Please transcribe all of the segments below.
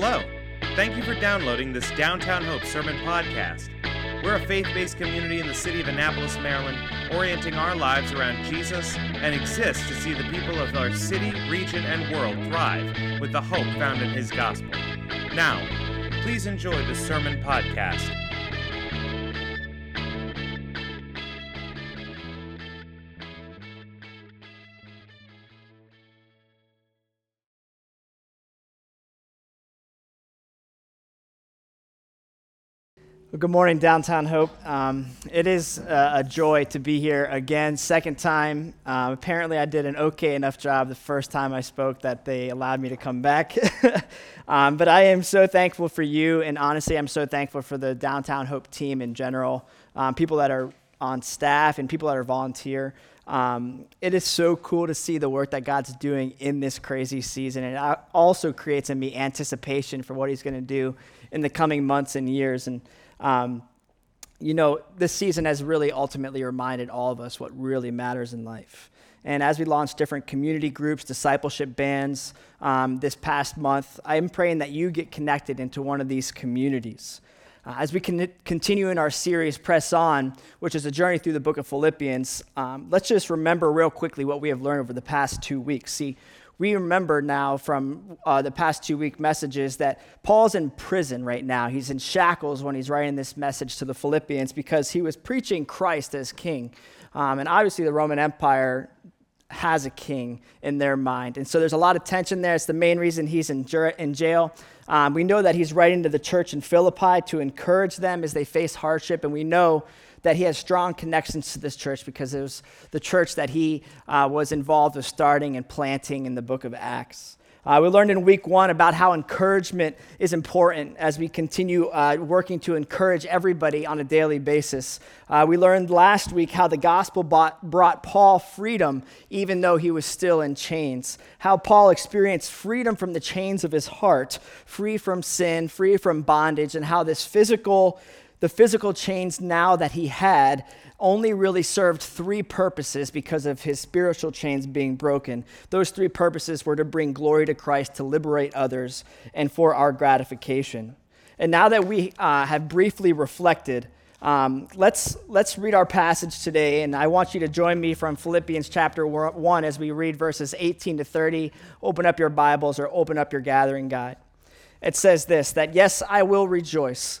Hello. Thank you for downloading this Downtown Hope Sermon Podcast. We're a faith based community in the city of Annapolis, Maryland, orienting our lives around Jesus and exist to see the people of our city, region, and world thrive with the hope found in His gospel. Now, please enjoy the Sermon Podcast. Good morning, Downtown Hope. Um, it is uh, a joy to be here again, second time. Um, apparently, I did an okay enough job the first time I spoke that they allowed me to come back. um, but I am so thankful for you, and honestly, I'm so thankful for the Downtown Hope team in general, um, people that are on staff and people that are volunteer. Um, it is so cool to see the work that God's doing in this crazy season, and it also creates in me anticipation for what He's going to do in the coming months and years. And um, you know, this season has really ultimately reminded all of us what really matters in life. And as we launch different community groups, discipleship bands um, this past month, I'm praying that you get connected into one of these communities. Uh, as we continue in our series, Press On, which is a journey through the book of Philippians, um, let's just remember real quickly what we have learned over the past two weeks. See, we remember now from uh, the past two week messages that Paul's in prison right now. He's in shackles when he's writing this message to the Philippians because he was preaching Christ as king. Um, and obviously, the Roman Empire has a king in their mind. And so there's a lot of tension there. It's the main reason he's in, in jail. Um, we know that he's writing to the church in Philippi to encourage them as they face hardship. And we know that he has strong connections to this church because it was the church that he uh, was involved with starting and planting in the book of Acts. Uh, we learned in week one about how encouragement is important as we continue uh, working to encourage everybody on a daily basis. Uh, we learned last week how the gospel bought, brought Paul freedom even though he was still in chains. How Paul experienced freedom from the chains of his heart, free from sin, free from bondage, and how this physical the physical chains now that he had only really served three purposes because of his spiritual chains being broken. Those three purposes were to bring glory to Christ, to liberate others, and for our gratification. And now that we uh, have briefly reflected, um, let's, let's read our passage today, and I want you to join me from Philippians chapter 1 as we read verses 18 to 30. Open up your Bibles or open up your gathering guide. It says this that yes, I will rejoice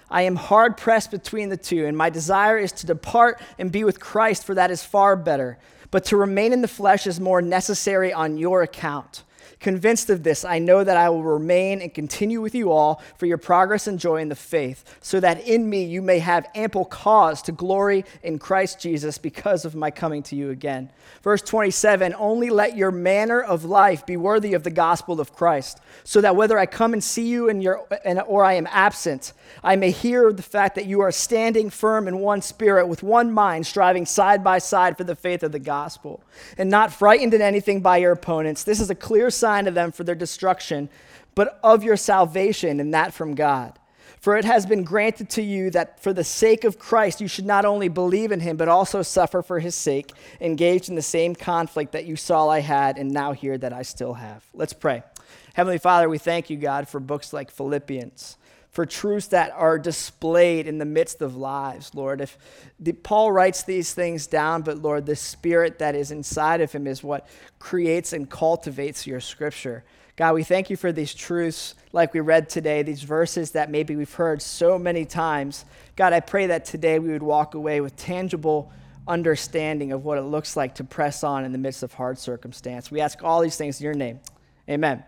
I am hard pressed between the two, and my desire is to depart and be with Christ, for that is far better. But to remain in the flesh is more necessary on your account. Convinced of this, I know that I will remain and continue with you all for your progress and joy in the faith, so that in me you may have ample cause to glory in Christ Jesus because of my coming to you again. Verse 27 Only let your manner of life be worthy of the gospel of Christ, so that whether I come and see you in your, or I am absent, I may hear the fact that you are standing firm in one spirit, with one mind, striving side by side for the faith of the gospel, and not frightened in anything by your opponents. This is a clear sign of them for their destruction, but of your salvation, and that from God. For it has been granted to you that for the sake of Christ you should not only believe in him, but also suffer for his sake, engaged in the same conflict that you saw I had and now hear that I still have. Let's pray. Heavenly Father, we thank you, God, for books like Philippians for truths that are displayed in the midst of lives, Lord. If the, Paul writes these things down, but Lord, the spirit that is inside of him is what creates and cultivates your scripture. God, we thank you for these truths like we read today, these verses that maybe we've heard so many times. God, I pray that today we would walk away with tangible understanding of what it looks like to press on in the midst of hard circumstance. We ask all these things in your name. Amen.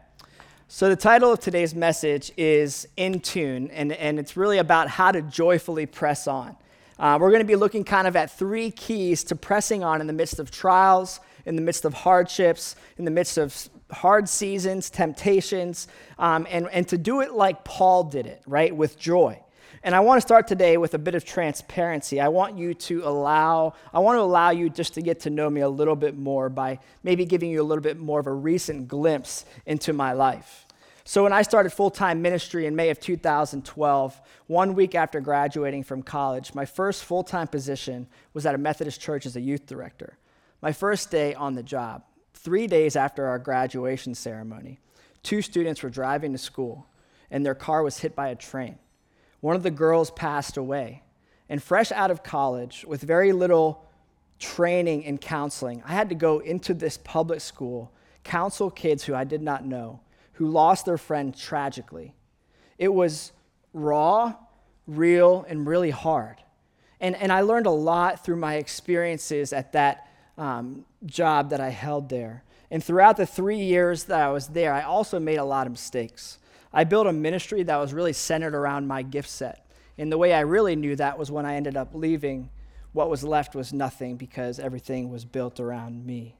So, the title of today's message is In Tune, and, and it's really about how to joyfully press on. Uh, we're going to be looking kind of at three keys to pressing on in the midst of trials, in the midst of hardships, in the midst of hard seasons, temptations, um, and, and to do it like Paul did it, right, with joy. And I want to start today with a bit of transparency. I want you to allow, I want to allow you just to get to know me a little bit more by maybe giving you a little bit more of a recent glimpse into my life. So, when I started full time ministry in May of 2012, one week after graduating from college, my first full time position was at a Methodist church as a youth director. My first day on the job, three days after our graduation ceremony, two students were driving to school and their car was hit by a train. One of the girls passed away. And fresh out of college, with very little training in counseling, I had to go into this public school, counsel kids who I did not know, who lost their friend tragically. It was raw, real, and really hard. And, and I learned a lot through my experiences at that um, job that I held there. And throughout the three years that I was there, I also made a lot of mistakes. I built a ministry that was really centered around my gift set. And the way I really knew that was when I ended up leaving, what was left was nothing because everything was built around me.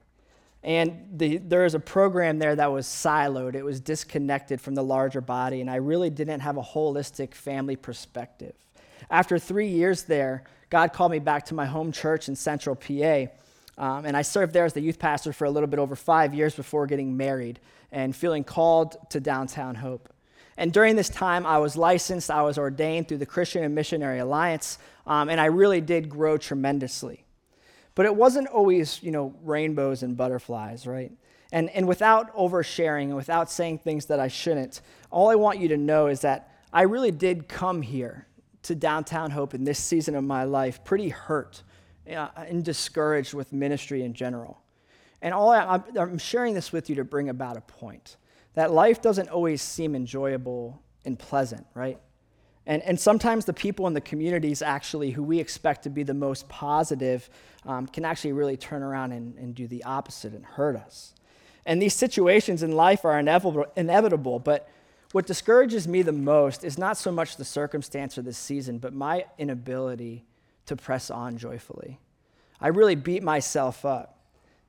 And the, there was a program there that was siloed, it was disconnected from the larger body, and I really didn't have a holistic family perspective. After three years there, God called me back to my home church in central PA. Um, and I served there as the youth pastor for a little bit over five years before getting married and feeling called to downtown Hope. And during this time, I was licensed, I was ordained through the Christian and Missionary Alliance, um, and I really did grow tremendously. But it wasn't always, you know, rainbows and butterflies, right? And, and without oversharing and without saying things that I shouldn't, all I want you to know is that I really did come here to Downtown Hope in this season of my life pretty hurt uh, and discouraged with ministry in general. And all I, I'm sharing this with you to bring about a point that life doesn't always seem enjoyable and pleasant, right? And, and sometimes the people in the communities, actually, who we expect to be the most positive, um, can actually really turn around and, and do the opposite and hurt us. And these situations in life are inevitable, inevitable, but what discourages me the most is not so much the circumstance or the season, but my inability to press on joyfully. I really beat myself up.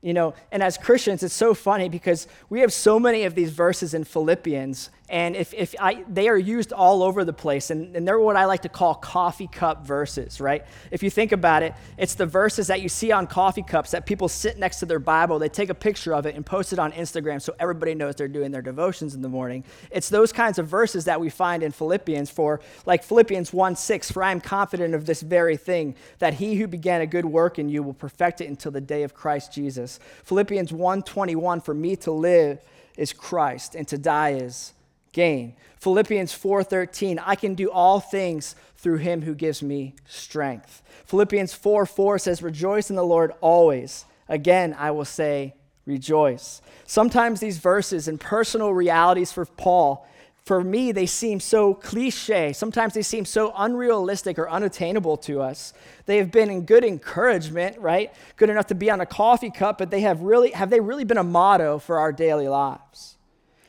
You know, and as Christians, it's so funny because we have so many of these verses in Philippians and if, if I, they are used all over the place, and, and they're what I like to call coffee cup verses, right? If you think about it, it's the verses that you see on coffee cups that people sit next to their Bible, they take a picture of it and post it on Instagram so everybody knows they're doing their devotions in the morning. It's those kinds of verses that we find in Philippians for, like Philippians 1 6, for I am confident of this very thing, that he who began a good work in you will perfect it until the day of Christ Jesus. Philippians 1 21, for me to live is Christ, and to die is gain. Philippians 4:13, I can do all things through him who gives me strength. Philippians 4 4 says, Rejoice in the Lord always. Again, I will say, rejoice. Sometimes these verses and personal realities for Paul, for me, they seem so cliche. Sometimes they seem so unrealistic or unattainable to us. They have been in good encouragement, right? Good enough to be on a coffee cup, but they have really have they really been a motto for our daily lives?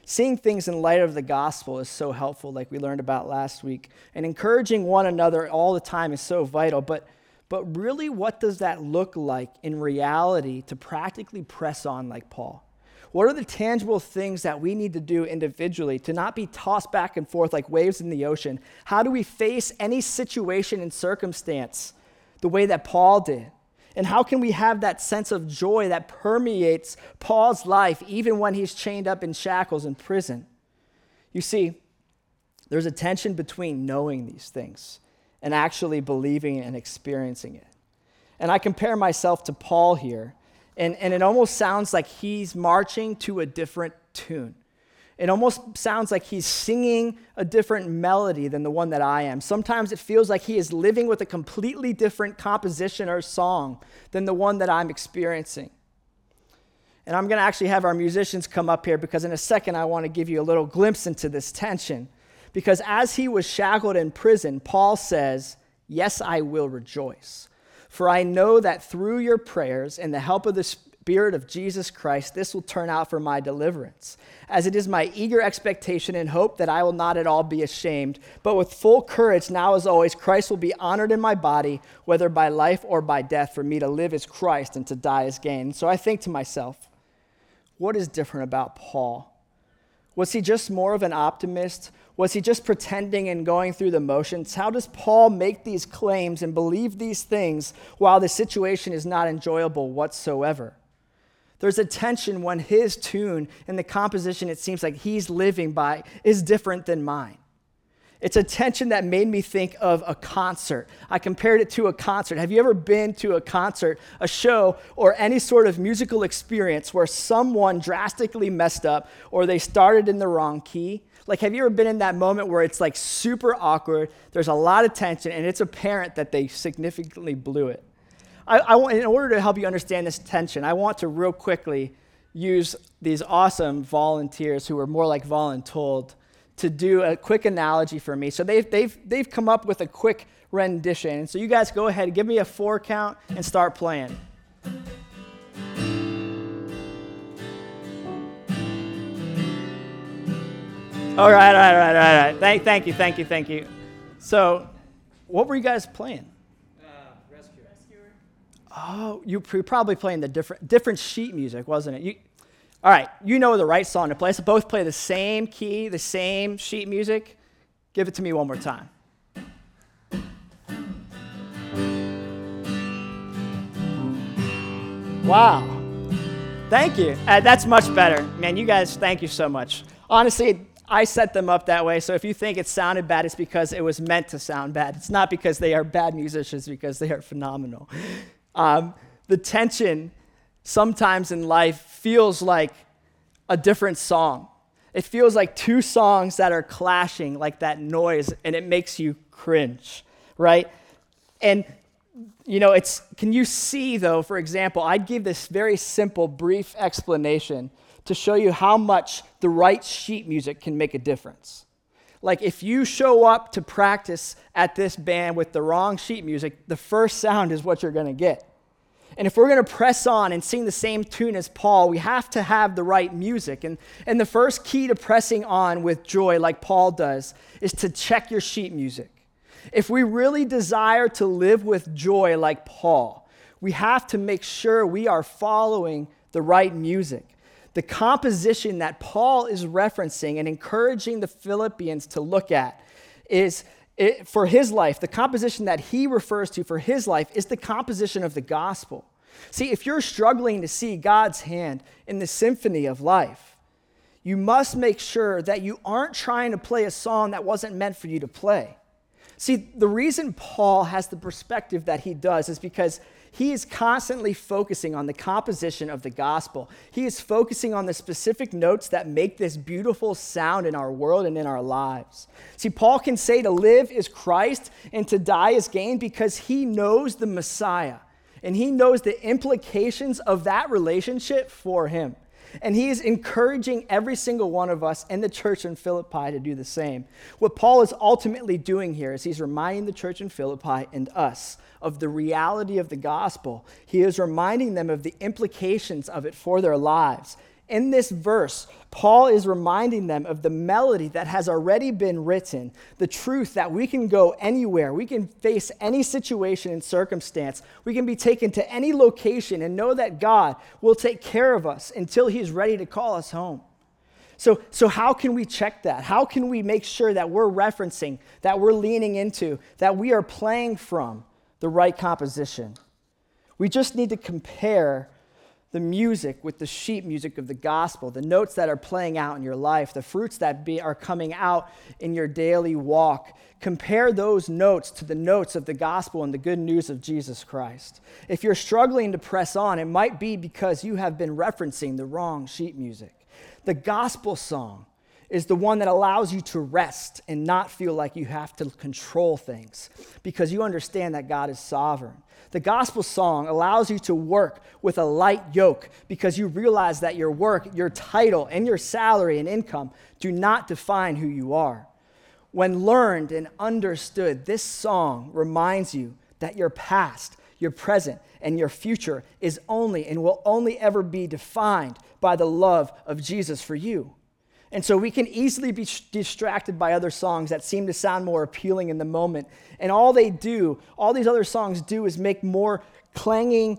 Seeing things in light of the gospel is so helpful, like we learned about last week. And encouraging one another all the time is so vital. But, but really, what does that look like in reality to practically press on like Paul? What are the tangible things that we need to do individually to not be tossed back and forth like waves in the ocean? How do we face any situation and circumstance the way that Paul did? And how can we have that sense of joy that permeates Paul's life even when he's chained up in shackles in prison? You see, there's a tension between knowing these things and actually believing and experiencing it. And I compare myself to Paul here, and, and it almost sounds like he's marching to a different tune. It almost sounds like he's singing a different melody than the one that I am. Sometimes it feels like he is living with a completely different composition or song than the one that I'm experiencing. And I'm going to actually have our musicians come up here because in a second I want to give you a little glimpse into this tension. Because as he was shackled in prison, Paul says, Yes, I will rejoice. For I know that through your prayers and the help of the Spirit of Jesus Christ, this will turn out for my deliverance. As it is my eager expectation and hope that I will not at all be ashamed, but with full courage, now as always, Christ will be honored in my body, whether by life or by death. For me to live is Christ and to die is gain. So I think to myself, what is different about Paul? Was he just more of an optimist? Was he just pretending and going through the motions? How does Paul make these claims and believe these things while the situation is not enjoyable whatsoever? There's a tension when his tune and the composition it seems like he's living by is different than mine. It's a tension that made me think of a concert. I compared it to a concert. Have you ever been to a concert, a show, or any sort of musical experience where someone drastically messed up or they started in the wrong key? Like, have you ever been in that moment where it's like super awkward, there's a lot of tension, and it's apparent that they significantly blew it? I, I want, in order to help you understand this tension, I want to real quickly use these awesome volunteers who are more like voluntold to do a quick analogy for me. So they've, they've, they've come up with a quick rendition. So you guys go ahead, give me a four count, and start playing. All right, all right, all right, all right. Thank, thank you, thank you, thank you. So, what were you guys playing? Uh, Rescuer. Oh, you were probably playing the different different sheet music, wasn't it? You, all right, you know the right song to play. So both play the same key, the same sheet music. Give it to me one more time. Wow. Thank you. Uh, that's much better. Man, you guys, thank you so much. Honestly, I set them up that way. So if you think it sounded bad, it's because it was meant to sound bad. It's not because they are bad musicians, because they are phenomenal. Um, the tension sometimes in life feels like a different song. It feels like two songs that are clashing, like that noise, and it makes you cringe, right? And you know, it's can you see though, for example, I'd give this very simple, brief explanation to show you how much the right sheet music can make a difference. Like if you show up to practice at this band with the wrong sheet music, the first sound is what you're going to get. And if we're going to press on and sing the same tune as Paul, we have to have the right music. And, and the first key to pressing on with joy, like Paul does, is to check your sheet music. If we really desire to live with joy like Paul, we have to make sure we are following the right music the composition that Paul is referencing and encouraging the Philippians to look at is it, for his life, the composition that he refers to for his life is the composition of the gospel. See, if you're struggling to see God's hand in the symphony of life, you must make sure that you aren't trying to play a song that wasn't meant for you to play. See, the reason Paul has the perspective that he does is because he is constantly focusing on the composition of the gospel. He is focusing on the specific notes that make this beautiful sound in our world and in our lives. See, Paul can say to live is Christ and to die is gain because he knows the Messiah and he knows the implications of that relationship for him. And he is encouraging every single one of us in the church in Philippi to do the same. What Paul is ultimately doing here is he's reminding the church in Philippi and us of the reality of the gospel. He is reminding them of the implications of it for their lives. In this verse, Paul is reminding them of the melody that has already been written, the truth that we can go anywhere, we can face any situation and circumstance, we can be taken to any location and know that God will take care of us until He's ready to call us home. So, so, how can we check that? How can we make sure that we're referencing, that we're leaning into, that we are playing from the right composition. We just need to compare the music with the sheet music of the gospel, the notes that are playing out in your life, the fruits that be, are coming out in your daily walk. Compare those notes to the notes of the gospel and the good news of Jesus Christ. If you're struggling to press on, it might be because you have been referencing the wrong sheet music. The gospel song is the one that allows you to rest and not feel like you have to control things because you understand that God is sovereign. The gospel song allows you to work with a light yoke because you realize that your work, your title, and your salary and income do not define who you are. When learned and understood, this song reminds you that your past, your present, and your future is only and will only ever be defined by the love of Jesus for you. And so we can easily be distracted by other songs that seem to sound more appealing in the moment. And all they do, all these other songs do, is make more clanging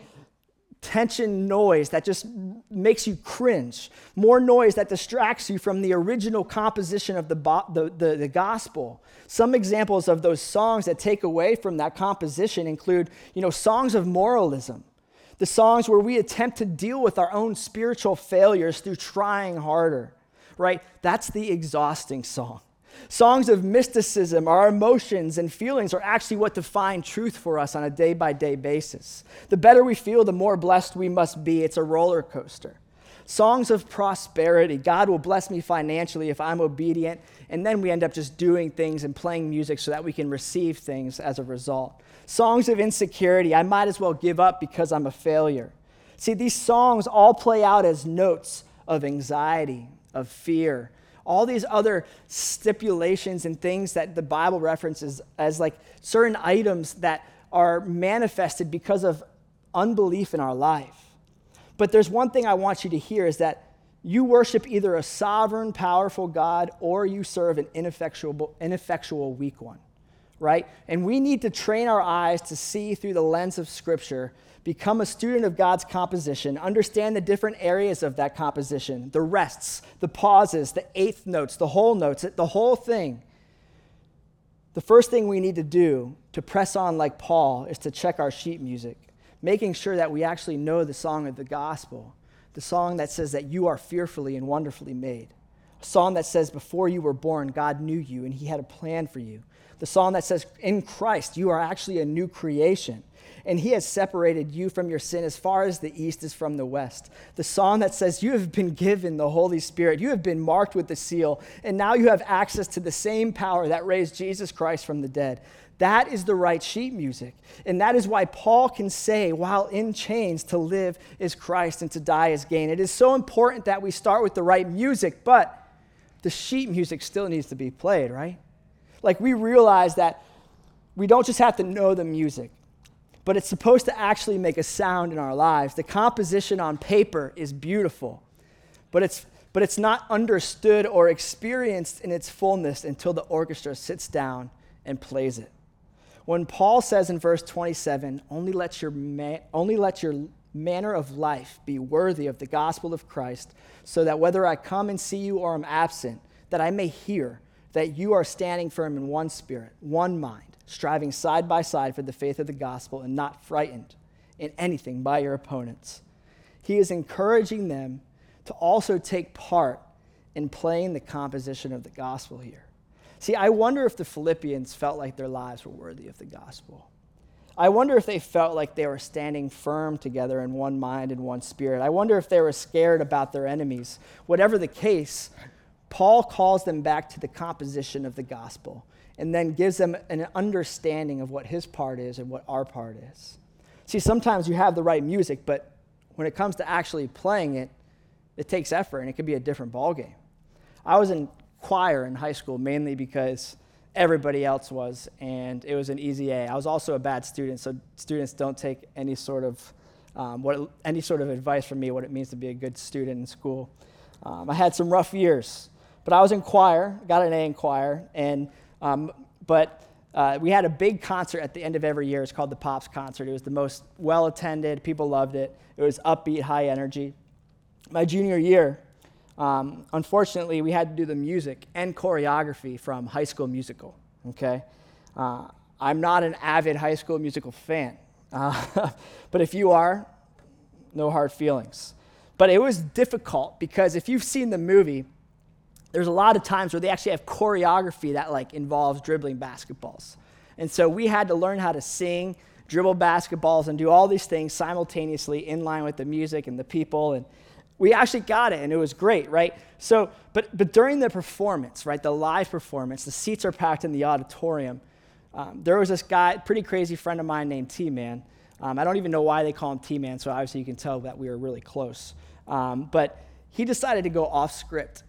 tension noise that just makes you cringe, more noise that distracts you from the original composition of the, the, the, the, gospel. Some examples of those songs that take away from that composition include, you know, songs of moralism, the songs where we attempt to deal with our own spiritual failures through trying harder, right? That's the exhausting song. Songs of mysticism, our emotions and feelings are actually what define truth for us on a day by day basis. The better we feel, the more blessed we must be. It's a roller coaster. Songs of prosperity. God will bless me financially if I'm obedient. And then we end up just doing things and playing music so that we can receive things as a result. Songs of insecurity. I might as well give up because I'm a failure. See, these songs all play out as notes of anxiety, of fear, all these other stipulations and things that the Bible references as like certain items that are manifested because of unbelief in our life. But there's one thing I want you to hear is that you worship either a sovereign, powerful God or you serve an ineffectual, ineffectual weak one, right? And we need to train our eyes to see through the lens of Scripture become a student of God's composition, understand the different areas of that composition, the rests, the pauses, the eighth notes, the whole notes, the whole thing. The first thing we need to do to press on like Paul is to check our sheet music, making sure that we actually know the song of the gospel, the song that says that you are fearfully and wonderfully made, a song that says before you were born, God knew you and he had a plan for you, the song that says in Christ you are actually a new creation and he has separated you from your sin as far as the east is from the west. The song that says, You have been given the Holy Spirit, you have been marked with the seal, and now you have access to the same power that raised Jesus Christ from the dead. That is the right sheet music. And that is why Paul can say, while in chains, to live is Christ and to die is gain. It is so important that we start with the right music, but the sheet music still needs to be played, right? Like we realize that we don't just have to know the music but it's supposed to actually make a sound in our lives. The composition on paper is beautiful, but it's, but it's not understood or experienced in its fullness until the orchestra sits down and plays it. When Paul says in verse 27, only let your, ma- only let your manner of life be worthy of the gospel of Christ, so that whether I come and see you or am absent, that I may hear that you are standing firm in one spirit, one mind striving side by side for the faith of the gospel and not frightened in anything by your opponents. He is encouraging them to also take part in playing the composition of the gospel here. See, I wonder if the Philippians felt like their lives were worthy of the gospel. I wonder if they felt like they were standing firm together in one mind and one spirit. I wonder if they were scared about their enemies. Whatever the case, Paul calls them back to the composition of the gospel and then gives them an understanding of what his part is and what our part is. See, sometimes you have the right music, but when it comes to actually playing it, it takes effort and it can be a different ballgame. I was in choir in high school mainly because everybody else was, and it was an easy A. I was also a bad student, so students don't take any sort of um, what any sort of advice from me what it means to be a good student in school. Um, I had some rough years, but I was in choir, got an A in choir, and um, but uh, we had a big concert at the end of every year. It's called the Pops Concert. It was the most well attended. People loved it. It was upbeat, high energy. My junior year, um, unfortunately, we had to do the music and choreography from High School Musical. Okay, uh, I'm not an avid High School Musical fan, uh, but if you are, no hard feelings. But it was difficult because if you've seen the movie, there's a lot of times where they actually have choreography that like involves dribbling basketballs. And so we had to learn how to sing, dribble basketballs, and do all these things simultaneously in line with the music and the people. And we actually got it, and it was great, right? So, but, but during the performance, right, the live performance, the seats are packed in the auditorium. Um, there was this guy, pretty crazy friend of mine named T Man. Um, I don't even know why they call him T Man, so obviously you can tell that we were really close. Um, but he decided to go off script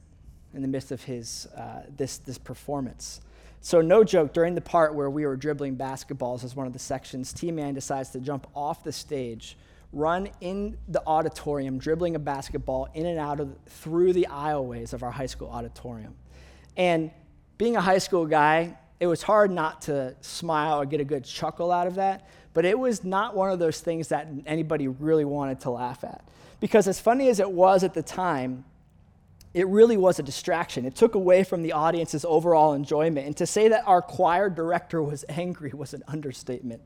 in the midst of his, uh, this, this performance. So, no joke, during the part where we were dribbling basketballs as one of the sections, T Man decides to jump off the stage, run in the auditorium, dribbling a basketball in and out of through the aisleways of our high school auditorium. And being a high school guy, it was hard not to smile or get a good chuckle out of that. but it was not one of those things that anybody really wanted to laugh at. Because as funny as it was at the time, it really was a distraction. It took away from the audience's overall enjoyment. And to say that our choir director was angry was an understatement.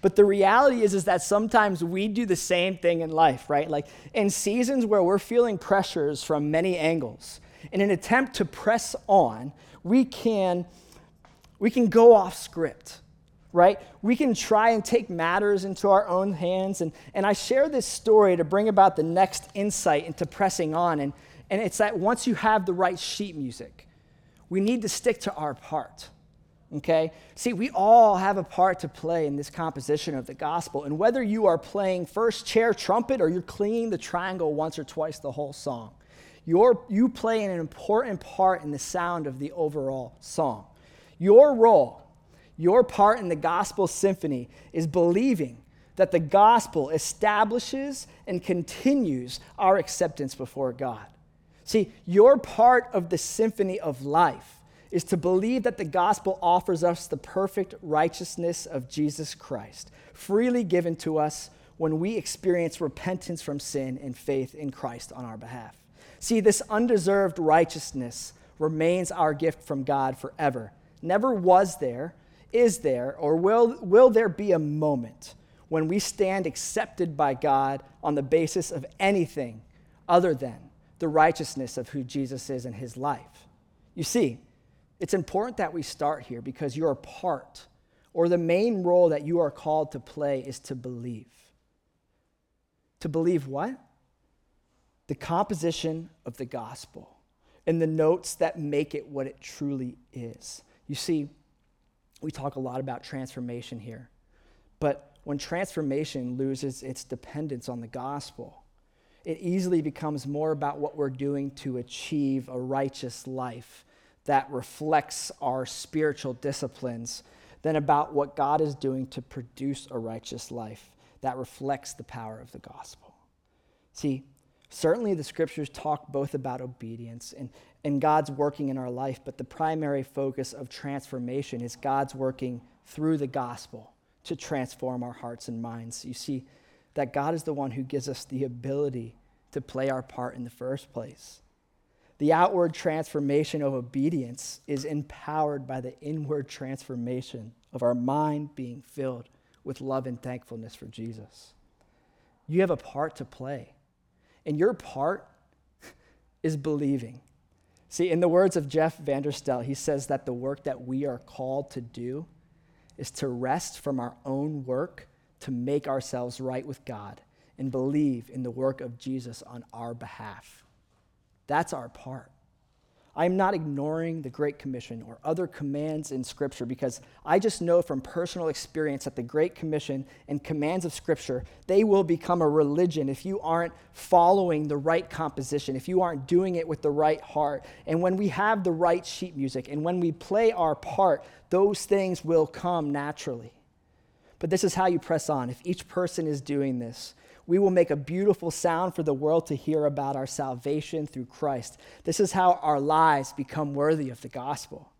But the reality is, is that sometimes we do the same thing in life, right? Like in seasons where we're feeling pressures from many angles, in an attempt to press on, we can, we can go off script right? We can try and take matters into our own hands. And, and I share this story to bring about the next insight into pressing on. And, and it's that once you have the right sheet music, we need to stick to our part. Okay? See, we all have a part to play in this composition of the gospel. And whether you are playing first chair trumpet or you're clinging the triangle once or twice the whole song, you you play an important part in the sound of the overall song. Your role, your part in the gospel symphony is believing that the gospel establishes and continues our acceptance before God. See, your part of the symphony of life is to believe that the gospel offers us the perfect righteousness of Jesus Christ, freely given to us when we experience repentance from sin and faith in Christ on our behalf. See, this undeserved righteousness remains our gift from God forever. Never was there, is there, or will, will there be a moment when we stand accepted by God on the basis of anything other than the righteousness of who Jesus is in his life. You see, it's important that we start here because your part or the main role that you are called to play is to believe. To believe what? The composition of the gospel and the notes that make it what it truly is. You see, we talk a lot about transformation here, but when transformation loses its dependence on the gospel, it easily becomes more about what we're doing to achieve a righteous life that reflects our spiritual disciplines than about what God is doing to produce a righteous life that reflects the power of the gospel. See, certainly the scriptures talk both about obedience and, and God's working in our life, but the primary focus of transformation is God's working through the gospel to transform our hearts and minds. You see, that God is the one who gives us the ability to play our part in the first place. The outward transformation of obedience is empowered by the inward transformation of our mind being filled with love and thankfulness for Jesus. You have a part to play, and your part is believing. See, in the words of Jeff Vanderstelt, he says that the work that we are called to do is to rest from our own work to make ourselves right with God and believe in the work of Jesus on our behalf. That's our part. I'm not ignoring the Great Commission or other commands in Scripture because I just know from personal experience that the Great Commission and commands of Scripture, they will become a religion if you aren't following the right composition, if you aren't doing it with the right heart. And when we have the right sheet music and when we play our part, those things will come naturally. But this is how you press on. If each person is doing this, we will make a beautiful sound for the world to hear about our salvation through Christ. This is how our lives become worthy of the gospel.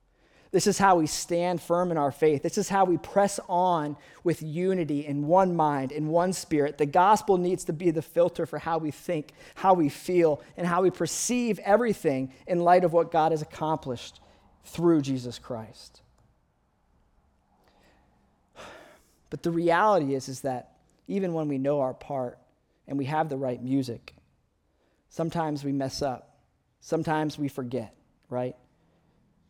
This is how we stand firm in our faith. This is how we press on with unity in one mind, in one spirit. The gospel needs to be the filter for how we think, how we feel, and how we perceive everything in light of what God has accomplished through Jesus Christ. But the reality is, is that even when we know our part and we have the right music. Sometimes we mess up. Sometimes we forget, right?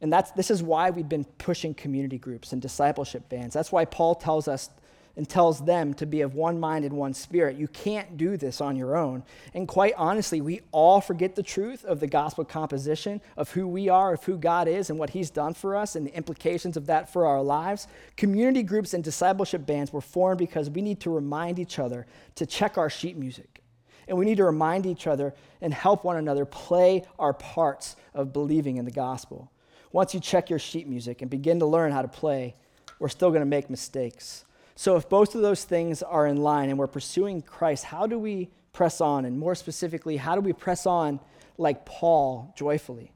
And that's, this is why we've been pushing community groups and discipleship bands. That's why Paul tells us and tells them to be of one mind and one spirit. You can't do this on your own. And quite honestly, we all forget the truth of the gospel composition of who we are, of who God is, and what He's done for us, and the implications of that for our lives. Community groups and discipleship bands were formed because we need to remind each other to check our sheet music. And we need to remind each other and help one another play our parts of believing in the gospel. Once you check your sheet music and begin to learn how to play, we're still going to make mistakes. So, if both of those things are in line and we're pursuing Christ, how do we press on? And more specifically, how do we press on like Paul joyfully,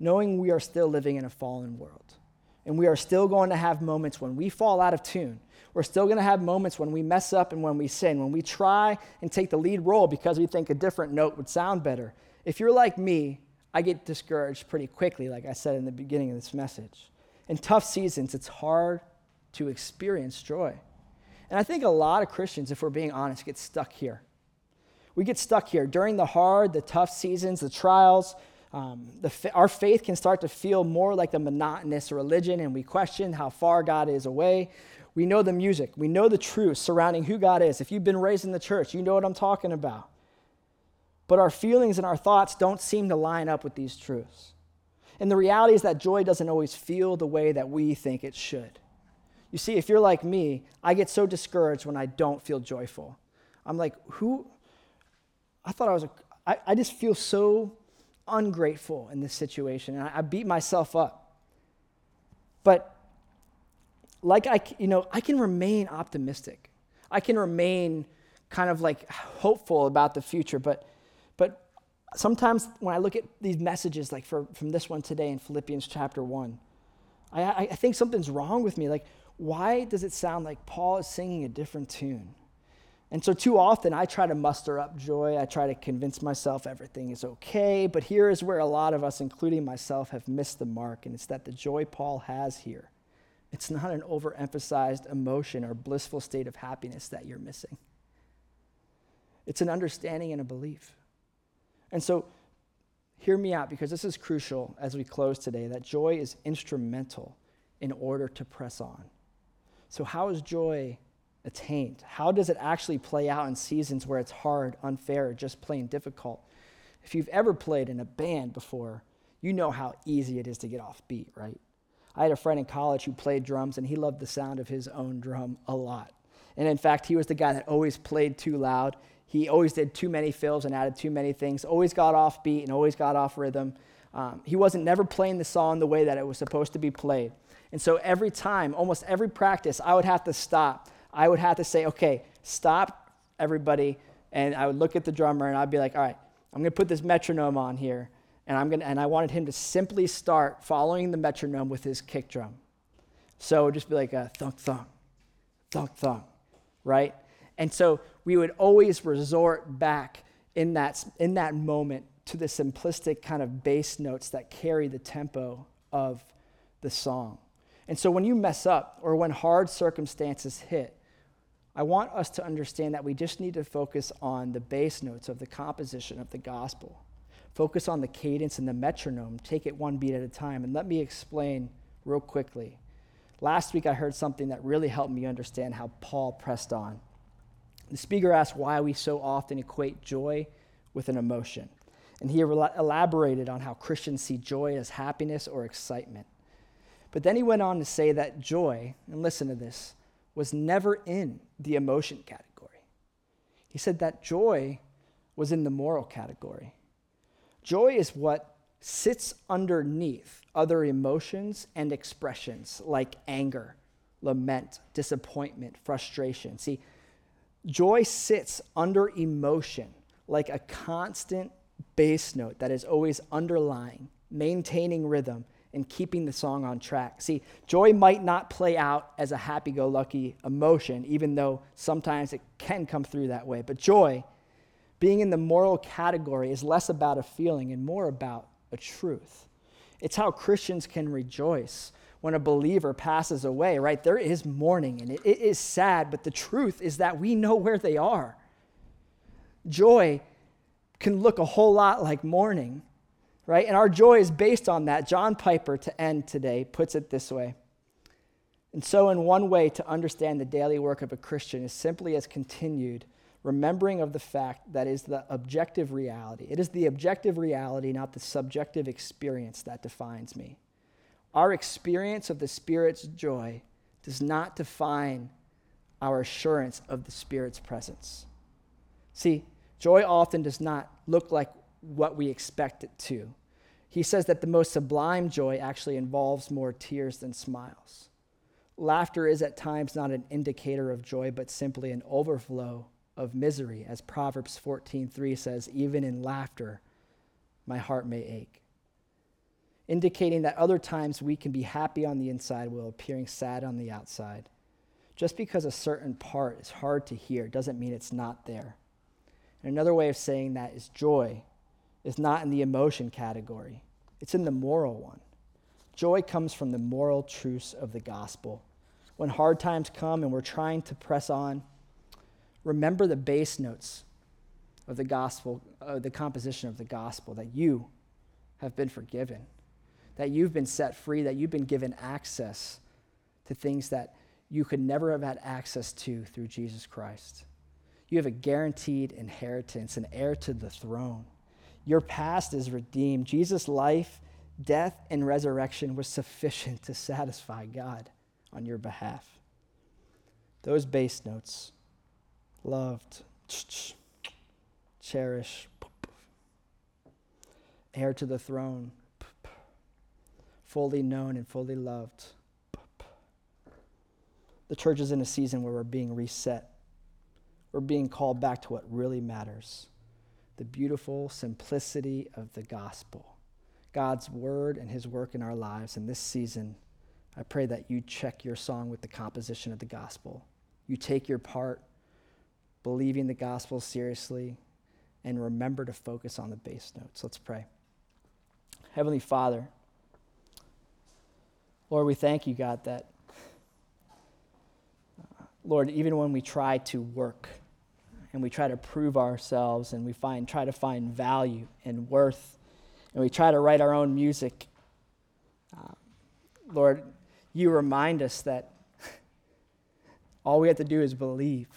knowing we are still living in a fallen world? And we are still going to have moments when we fall out of tune. We're still going to have moments when we mess up and when we sin, when we try and take the lead role because we think a different note would sound better. If you're like me, I get discouraged pretty quickly, like I said in the beginning of this message. In tough seasons, it's hard to experience joy. And I think a lot of Christians, if we're being honest, get stuck here. We get stuck here. During the hard, the tough seasons, the trials, um, the, our faith can start to feel more like the monotonous religion, and we question how far God is away. We know the music, we know the truth surrounding who God is. If you've been raised in the church, you know what I'm talking about. But our feelings and our thoughts don't seem to line up with these truths. And the reality is that joy doesn't always feel the way that we think it should. You see, if you're like me, I get so discouraged when I don't feel joyful. I'm like, who? I thought I was a, I, I just feel so ungrateful in this situation, and I, I beat myself up. But like I, you know, I can remain optimistic. I can remain kind of like hopeful about the future, but but sometimes when I look at these messages, like for, from this one today in Philippians chapter one, I, I think something's wrong with me. Like, why does it sound like Paul is singing a different tune? And so, too often, I try to muster up joy. I try to convince myself everything is okay. But here is where a lot of us, including myself, have missed the mark. And it's that the joy Paul has here, it's not an overemphasized emotion or blissful state of happiness that you're missing. It's an understanding and a belief. And so, hear me out because this is crucial as we close today that joy is instrumental in order to press on. So, how is joy attained? How does it actually play out in seasons where it's hard, unfair, or just plain difficult? If you've ever played in a band before, you know how easy it is to get off beat, right? I had a friend in college who played drums, and he loved the sound of his own drum a lot. And in fact, he was the guy that always played too loud. He always did too many fills and added too many things, always got off beat and always got off rhythm. Um, he wasn't never playing the song the way that it was supposed to be played. And so every time, almost every practice, I would have to stop I would have to say, okay, stop, everybody. And I would look at the drummer and I'd be like, all right, I'm going to put this metronome on here. And, I'm gonna, and I wanted him to simply start following the metronome with his kick drum. So it would just be like a thunk, thunk, thunk, thunk, right? And so we would always resort back in that, in that moment to the simplistic kind of bass notes that carry the tempo of the song. And so when you mess up or when hard circumstances hit, I want us to understand that we just need to focus on the bass notes of the composition of the gospel. Focus on the cadence and the metronome. Take it one beat at a time. And let me explain real quickly. Last week, I heard something that really helped me understand how Paul pressed on. The speaker asked why we so often equate joy with an emotion. And he elaborated on how Christians see joy as happiness or excitement. But then he went on to say that joy, and listen to this, was never in the emotion category. He said that joy was in the moral category. Joy is what sits underneath other emotions and expressions like anger, lament, disappointment, frustration. See, joy sits under emotion like a constant bass note that is always underlying, maintaining rhythm, and keeping the song on track. See, joy might not play out as a happy go lucky emotion, even though sometimes it can come through that way. But joy, being in the moral category, is less about a feeling and more about a truth. It's how Christians can rejoice when a believer passes away, right? There is mourning and it, it is sad, but the truth is that we know where they are. Joy can look a whole lot like mourning right? And our joy is based on that. John Piper, to end today, puts it this way. And so, in one way to understand the daily work of a Christian is simply as continued remembering of the fact that is the objective reality. It is the objective reality, not the subjective experience, that defines me. Our experience of the Spirit's joy does not define our assurance of the Spirit's presence. See, joy often does not look like what we expect it to he says that the most sublime joy actually involves more tears than smiles. Laughter is at times not an indicator of joy, but simply an overflow of misery, as Proverbs 14:3 says, even in laughter, my heart may ache. indicating that other times we can be happy on the inside while appearing sad on the outside. Just because a certain part is hard to hear doesn't mean it's not there. And another way of saying that is joy is not in the emotion category, it's in the moral one. Joy comes from the moral truths of the gospel. When hard times come and we're trying to press on, remember the bass notes of the gospel, uh, the composition of the gospel, that you have been forgiven, that you've been set free, that you've been given access to things that you could never have had access to through Jesus Christ. You have a guaranteed inheritance, an heir to the throne. Your past is redeemed. Jesus' life, death, and resurrection was sufficient to satisfy God on your behalf. Those bass notes loved, cherish, heir to the throne, fully known and fully loved. The church is in a season where we're being reset. We're being called back to what really matters the beautiful simplicity of the gospel, God's word and his work in our lives. In this season, I pray that you check your song with the composition of the gospel. You take your part, believing the gospel seriously, and remember to focus on the bass notes. Let's pray. Heavenly Father, Lord, we thank you, God, that, uh, Lord, even when we try to work, and we try to prove ourselves and we find try to find value and worth and we try to write our own music. Uh, lord you remind us that all we have to do is believe.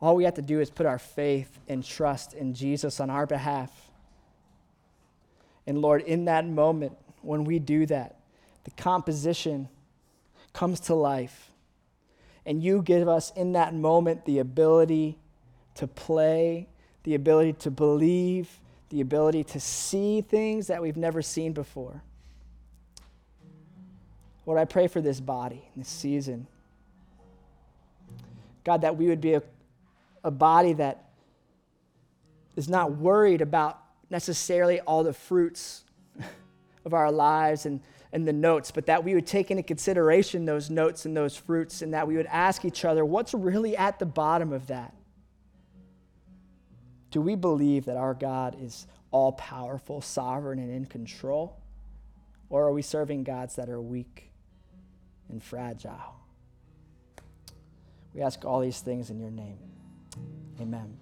All we have to do is put our faith and trust in jesus on our behalf. And lord in that moment when we do that the composition comes to life. And you give us in that moment the ability to play, the ability to believe, the ability to see things that we've never seen before. Lord, I pray for this body, this season. God, that we would be a, a body that is not worried about necessarily all the fruits of our lives and, and the notes, but that we would take into consideration those notes and those fruits, and that we would ask each other, what's really at the bottom of that? Do we believe that our God is all powerful, sovereign, and in control? Or are we serving gods that are weak and fragile? We ask all these things in your name. Amen.